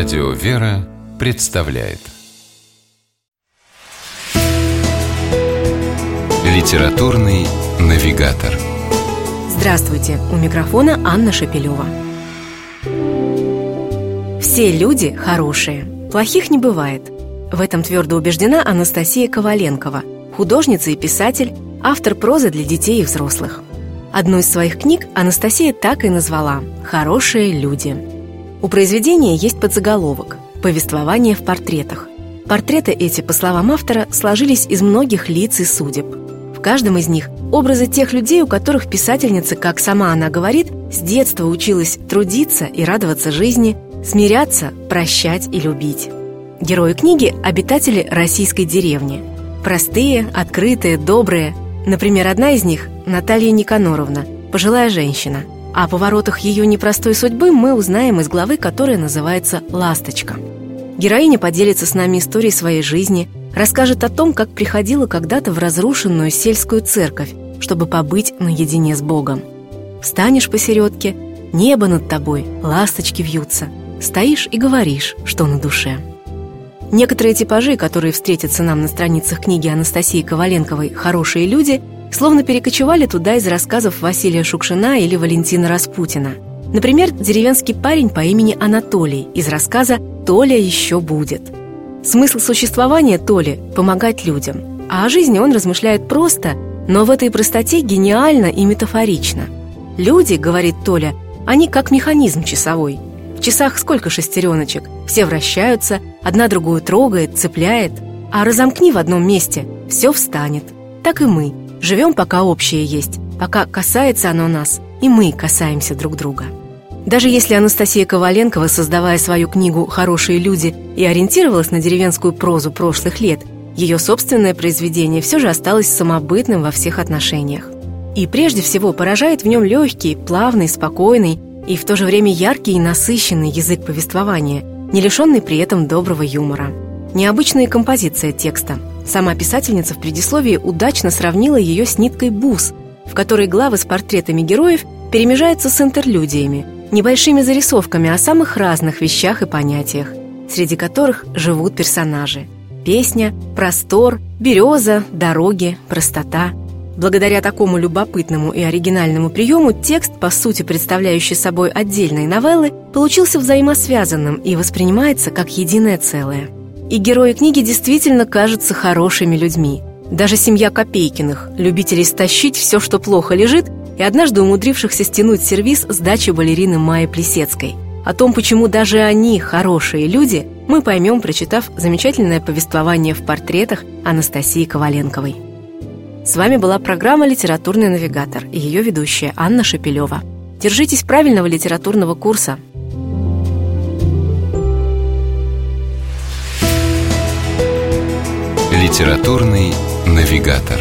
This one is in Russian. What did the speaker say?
Радио «Вера» представляет Литературный навигатор Здравствуйте! У микрофона Анна Шапилева. Все люди хорошие, плохих не бывает. В этом твердо убеждена Анастасия Коваленкова, художница и писатель, автор прозы для детей и взрослых. Одну из своих книг Анастасия так и назвала «Хорошие люди». У произведения есть подзаголовок «Повествование в портретах». Портреты эти, по словам автора, сложились из многих лиц и судеб. В каждом из них образы тех людей, у которых писательница, как сама она говорит, с детства училась трудиться и радоваться жизни, смиряться, прощать и любить. Герои книги – обитатели российской деревни. Простые, открытые, добрые. Например, одна из них – Наталья Никаноровна, пожилая женщина – о поворотах ее непростой судьбы мы узнаем из главы, которая называется «Ласточка». Героиня поделится с нами историей своей жизни, расскажет о том, как приходила когда-то в разрушенную сельскую церковь, чтобы побыть наедине с Богом. Встанешь посередке, небо над тобой, ласточки вьются, стоишь и говоришь, что на душе. Некоторые типажи, которые встретятся нам на страницах книги Анастасии Коваленковой «Хорошие люди», словно перекочевали туда из рассказов Василия Шукшина или Валентина Распутина. Например, деревенский парень по имени Анатолий из рассказа «Толя еще будет». Смысл существования Толи – помогать людям, а о жизни он размышляет просто, но в этой простоте гениально и метафорично. Люди, говорит Толя, они как механизм часовой. В часах сколько шестереночек, все вращаются, одна другую трогает, цепляет, а разомкни в одном месте – все встанет. Так и мы – Живем, пока общее есть, пока касается оно нас, и мы касаемся друг друга. Даже если Анастасия Коваленкова, создавая свою книгу «Хорошие люди» и ориентировалась на деревенскую прозу прошлых лет, ее собственное произведение все же осталось самобытным во всех отношениях. И прежде всего поражает в нем легкий, плавный, спокойный и в то же время яркий и насыщенный язык повествования, не лишенный при этом доброго юмора. Необычная композиция текста – Сама писательница в предисловии удачно сравнила ее с ниткой бус, в которой главы с портретами героев перемежаются с интерлюдиями, небольшими зарисовками о самых разных вещах и понятиях, среди которых живут персонажи. Песня, простор, береза, дороги, простота. Благодаря такому любопытному и оригинальному приему текст, по сути представляющий собой отдельные новеллы, получился взаимосвязанным и воспринимается как единое целое – и герои книги действительно кажутся хорошими людьми. Даже семья Копейкиных, любителей стащить все, что плохо лежит, и однажды умудрившихся стянуть сервис с дачи балерины Майи Плесецкой. О том, почему даже они хорошие люди, мы поймем, прочитав замечательное повествование в портретах Анастасии Коваленковой. С вами была программа «Литературный навигатор» и ее ведущая Анна Шапилева. Держитесь правильного литературного курса – Литературный навигатор.